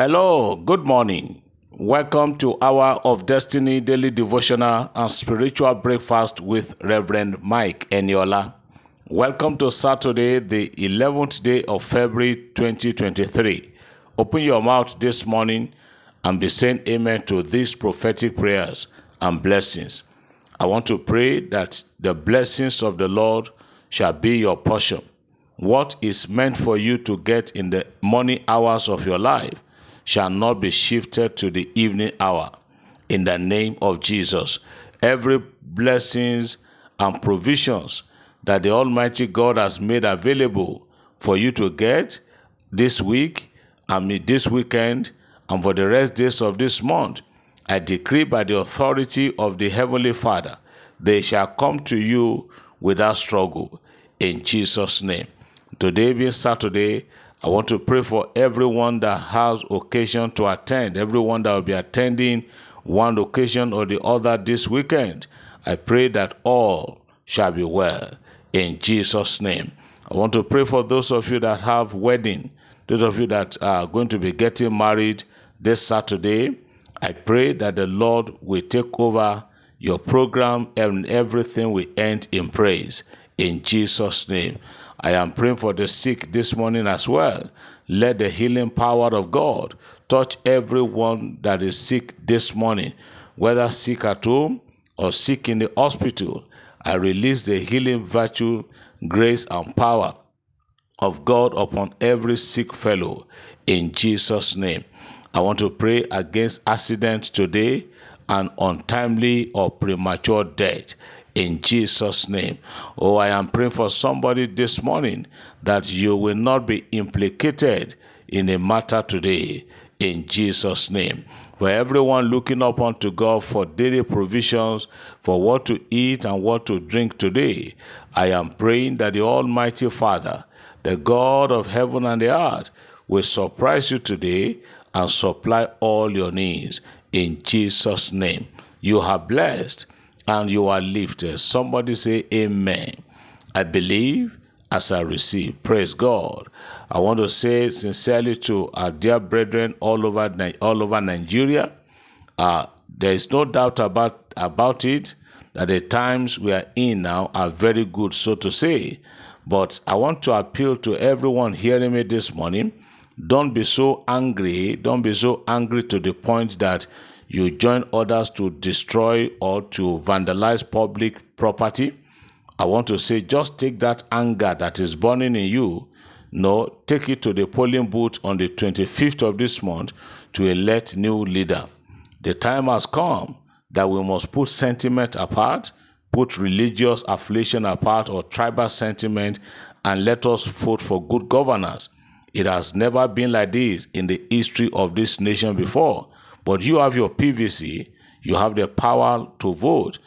Hello, good morning. Welcome to Hour of Destiny Daily Devotional and Spiritual Breakfast with Reverend Mike Eniola. Welcome to Saturday, the 11th day of February 2023. Open your mouth this morning and be saying amen to these prophetic prayers and blessings. I want to pray that the blessings of the Lord shall be your portion. What is meant for you to get in the morning hours of your life shall not be shifted to the evening hour. In the name of Jesus, every blessings and provisions that the Almighty God has made available for you to get this week and this weekend and for the rest days of this month, I decree by the authority of the Heavenly Father, they shall come to you without struggle. In Jesus' name. Today being Saturday, I want to pray for everyone that has occasion to attend, everyone that will be attending one occasion or the other this weekend. I pray that all shall be well in Jesus' name. I want to pray for those of you that have wedding, those of you that are going to be getting married this Saturday. I pray that the Lord will take over your program and everything will end in praise in Jesus' name. I am praying for the sick this morning as well. Let the healing power of God touch everyone that is sick this morning, whether sick at home or sick in the hospital. I release the healing virtue, grace, and power of God upon every sick fellow in Jesus' name. I want to pray against accidents today and untimely or premature death in Jesus' name. Oh, I am praying for somebody this morning that you will not be implicated in a matter today in Jesus' name. For everyone looking up unto God for daily provisions for what to eat and what to drink today, I am praying that the Almighty Father, the God of heaven and the earth, will surprise you today and supply all your needs in Jesus' name. You are blessed and you are lifted. Somebody say, Amen. I believe as I receive. Praise God. I want to say sincerely to our dear brethren all over all over Nigeria. Uh, there is no doubt about about it that the times we are in now are very good, so to say. But I want to appeal to everyone hearing me this morning. Don't be so angry. Don't be so angry to the point that you join others to destroy or to vandalize public property, I want to say just take that anger that is burning in you, no, take it to the polling booth on the 25th of this month to elect new leader. The time has come that we must put sentiment apart, put religious affiliation apart or tribal sentiment, and let us vote for good governance. It has never been like this in the history of this nation before. But you have your PVC, you have the power to vote.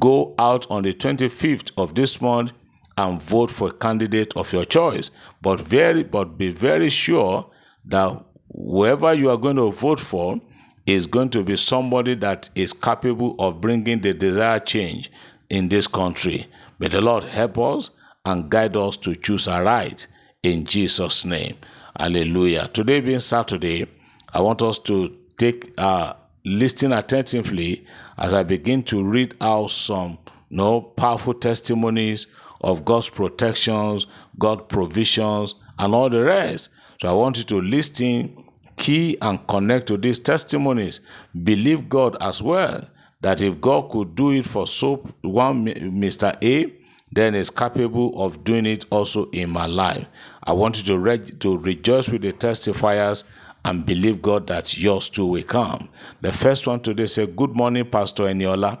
Go out on the 25th of this month and vote for a candidate of your choice. But very but be very sure that whoever you are going to vote for is going to be somebody that is capable of bringing the desired change in this country. May the Lord help us and guide us to choose a right in Jesus' name. Hallelujah. Today being Saturday, I want us to take uh, listen attentively as I begin to read out some you know, powerful testimonies of God's protections, God's provisions, and all the rest. So I want you to listen, key, and connect to these testimonies. Believe God as well that if God could do it for so one Mr. A, then is capable of doing it also in my life. I want you to, re- to rejoice with the testifiers and believe God that yours too will come. The first one today said, Good morning, Pastor Eniola.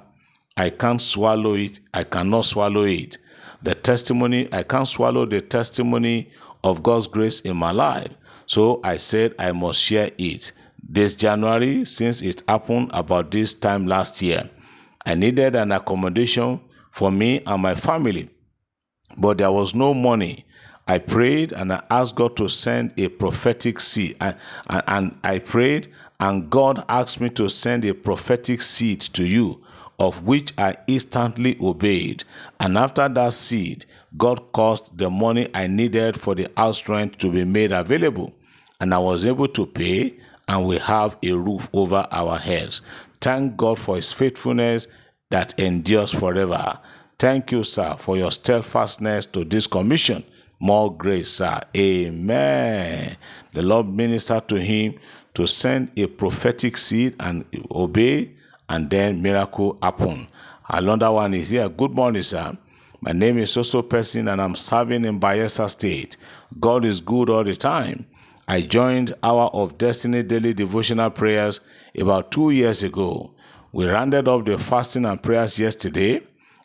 I can't swallow it. I cannot swallow it. The testimony, I can't swallow the testimony of God's grace in my life. So I said I must share it. This January, since it happened about this time last year, I needed an accommodation for me and my family, but there was no money. I prayed and I asked God to send a prophetic seed. And, and, I prayed, and God asked me to send a prophetic seed to you, of which I instantly obeyed. And after that seed, God caused the money I needed for the house rent to be made available. And I was able to pay, and we have a roof over our heads. Thank God for His faithfulness that endures forever. Thank you, sir, for your steadfastness to this commission. More grace, sir. Amen. The Lord ministered to him to send a prophetic seed and obey, and then miracle happen. Another one is here. Good morning, sir. My name is Soso Person, and I'm serving in Bayelsa State. God is good all the time. I joined Hour of Destiny daily devotional prayers about two years ago. We rounded up the fasting and prayers yesterday.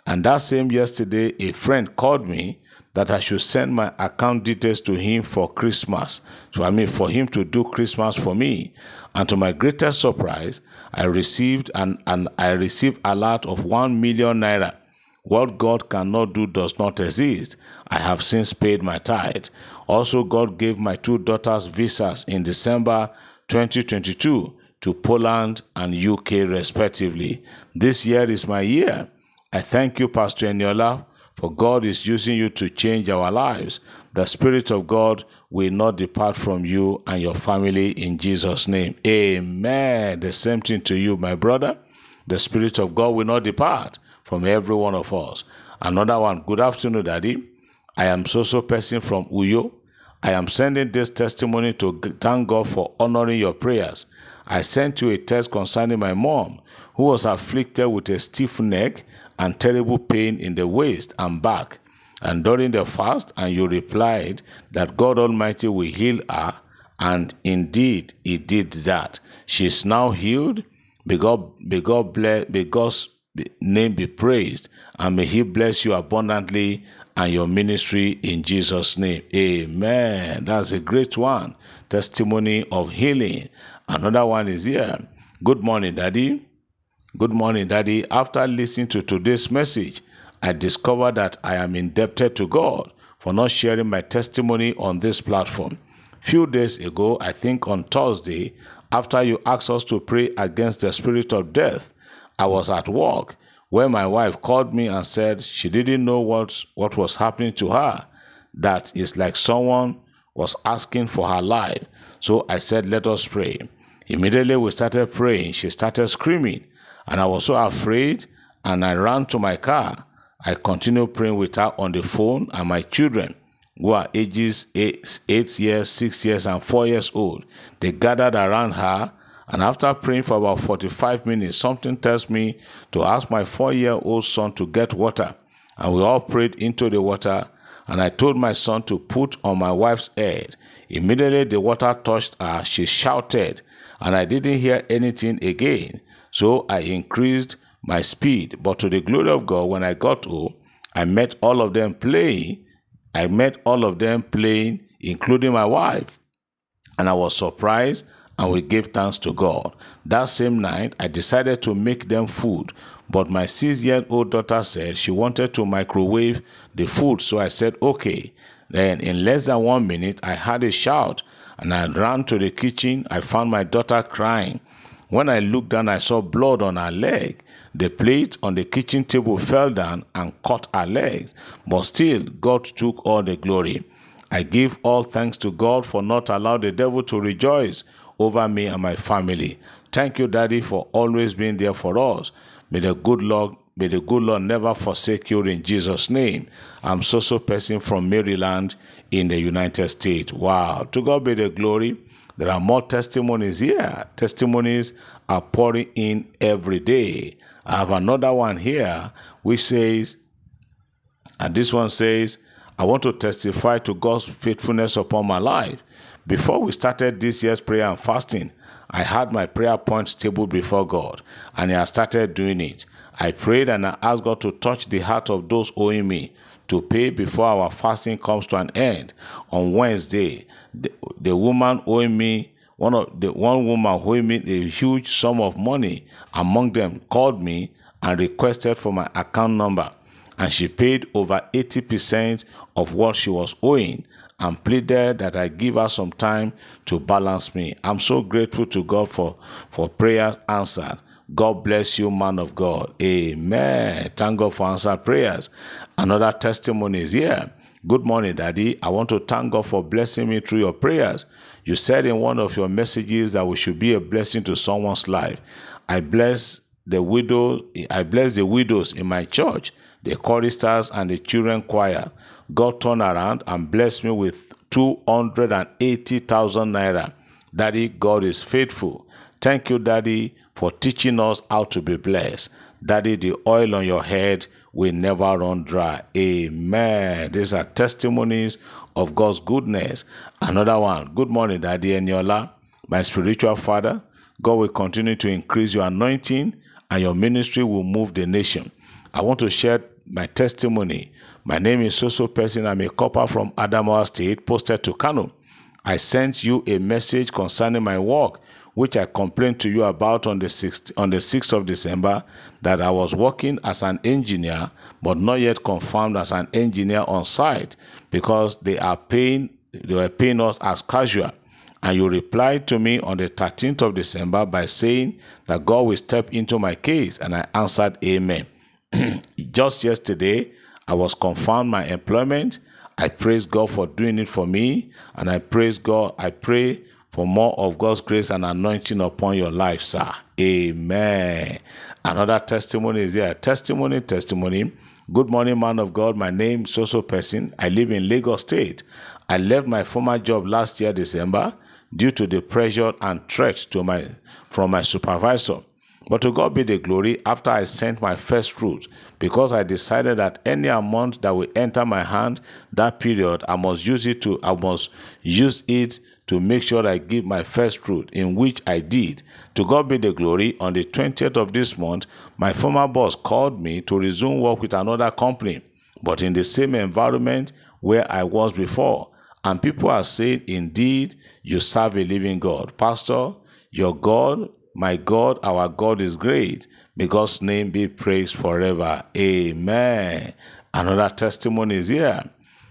And that same yesterday, a friend called me that I should send my account details to him for Christmas. So I mean for him to do Christmas for me. And to my greatest surprise, I received an, an I received a lot of one million naira. What God cannot do does not exist. I have since paid my tithe. Also, God gave my two daughters visas in December 2022 to Poland and UK respectively. This year is my year. I thank you, Pastor Eniola, for God is using you to change our lives. The Spirit of God will not depart from you and your family in Jesus' name. Amen. The same thing to you, my brother. The Spirit of God will not depart from every one of us. Another one. Good afternoon, Daddy. I am Soso person from Uyo. I am sending this testimony to thank God for honoring your prayers. I sent you a text concerning my mom, who was afflicted with a stiff neck and terrible pain in the waist and back. And during the fast, and you replied that God Almighty will heal her, and indeed He did that. She is now healed. May God, may God bless, may God's name be praised, and may He bless you abundantly and your ministry in Jesus' name. Amen. That's a great one. Testimony of healing. Another one is here. Good morning, Daddy. Good morning, Daddy. After listening to today's message, I discovered that I am indebted to God for not sharing my testimony on this platform. Few days ago, I think on Thursday, after you asked us to pray against the spirit of death, I was at work when my wife called me and said she didn't know what, what was happening to her. That is like someone was asking for her life. So I said, Let us pray. Immediately we started praying. She started screaming. And I was so afraid, and I ran to my car. I continued praying with her on the phone, and my children, who are ages eight, eight years, six years, and four years old, they gathered around her. And after praying for about 45 minutes, something tells me to ask my four year old son to get water. And we all prayed into the water. And I told my son to put on my wife's head. Immediately the water touched her. She shouted, and I didn't hear anything again. So I increased my speed. But to the glory of God, when I got home, I met all of them playing. I met all of them playing, including my wife. And I was surprised and we gave thanks to God. That same night, I decided to make them food. But my six year old daughter said she wanted to microwave the food. So I said, okay. Then, in less than one minute, I heard a shout and I ran to the kitchen. I found my daughter crying. When I looked down, I saw blood on her leg. The plate on the kitchen table fell down and cut her legs, but still, God took all the glory. I give all thanks to God for not allowing the devil to rejoice over me and my family. Thank you, Daddy, for always being there for us. May the good Lord May the good Lord never forsake you in Jesus' name. I'm Soso Person from Maryland in the United States. Wow. To God be the glory. There are more testimonies here. Testimonies are pouring in every day. I have another one here which says, and this one says, I want to testify to God's faithfulness upon my life. Before we started this year's prayer and fasting, I had my prayer points table before God, and I started doing it. I prayed and I asked God to touch the heart of those owing me to pay before our fasting comes to an end. On Wednesday, the, the woman owing me one of the one woman owing me a huge sum of money among them called me and requested for my account number and she paid over 80% of what she was owing and pleaded that I give her some time to balance me. I'm so grateful to God for, for prayers answered. God bless you, man of God. Amen. Thank God for answered prayers. Another testimony is here. Good morning, Daddy. I want to thank God for blessing me through your prayers. You said in one of your messages that we should be a blessing to someone's life. I bless the widow, I bless the widows in my church, the choristers and the children choir. God turned around and blessed me with 280,000 naira. Daddy, God is faithful. Thank you, Daddy, for teaching us how to be blessed. Daddy, the oil on your head will never run dry. Amen. These are testimonies of God's goodness. Another one. Good morning, Daddy Eniola, my spiritual father. God will continue to increase your anointing and your ministry will move the nation. I want to share my testimony. My name is Soso Person. I'm a copper from Adamawa State, posted to Kano. I sent you a message concerning my work which I complained to you about on the 6th, on the 6th of December, that I was working as an engineer, but not yet confirmed as an engineer on site because they are paying they were paying us as casual. And you replied to me on the 13th of December by saying that God will step into my case, and I answered Amen. Just yesterday, I was confirmed my employment. I praise God for doing it for me, and I praise God. I pray for more of God's grace and anointing upon your life, sir. Amen. Another testimony is there. Testimony, testimony. Good morning, man of God. My name is Soso Person. I live in Lagos State. I left my former job last year, December, due to the pressure and threats to my from my supervisor. But to God be the glory after I sent my first fruit, because I decided that any amount that will enter my hand that period, I must use it to I must use it to make sure I give my first fruit, in which I did. To God be the glory. On the 20th of this month, my former boss called me to resume work with another company, but in the same environment where I was before. And people are saying, Indeed, you serve a living God. Pastor, your God, my God, our God is great. May God's name be praised forever. Amen. Another testimony is here.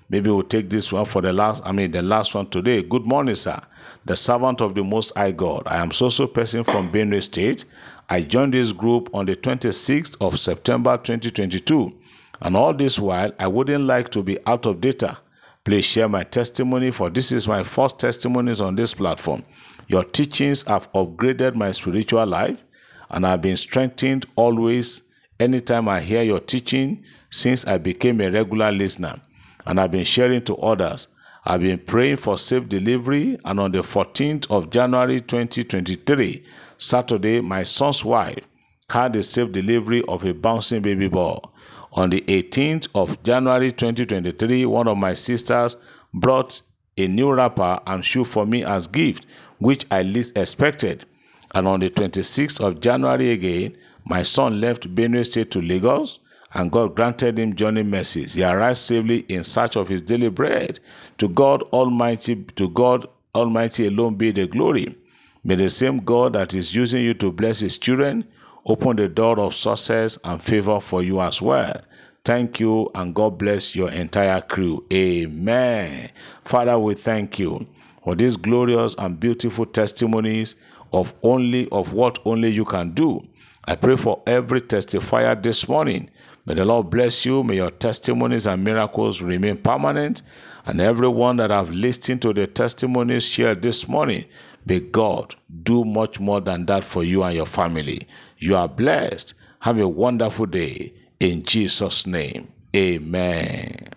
Maybe we'll take this one for the last, I mean, the last one today. Good morning, sir. The servant of the Most High God. I am Soso Person from Benue State. I joined this group on the 26th of September 2022. And all this while, I wouldn't like to be out of data. Please share my testimony, for this is my first testimonies on this platform. Your teachings have upgraded my spiritual life, and I've been strengthened always anytime I hear your teaching since I became a regular listener and I've been sharing to others. I've been praying for safe delivery, and on the 14th of January 2023, Saturday, my son's wife had a safe delivery of a bouncing baby boy. On the 18th of January 2023, one of my sisters brought a new wrapper and shoe for me as gift, which I least expected. And on the 26th of January again, my son left Benue State to Lagos and God granted him journey mercies. He arrived safely in search of his daily bread. To God Almighty, to God Almighty alone be the glory. May the same God that is using you to bless his children open the door of success and favor for you as well. Thank you and God bless your entire crew. Amen. Father, we thank you for these glorious and beautiful testimonies of only of what only you can do. I pray for every testifier this morning May the Lord bless you. May your testimonies and miracles remain permanent. And everyone that have listened to the testimonies shared this morning, may God do much more than that for you and your family. You are blessed. Have a wonderful day. In Jesus' name, amen.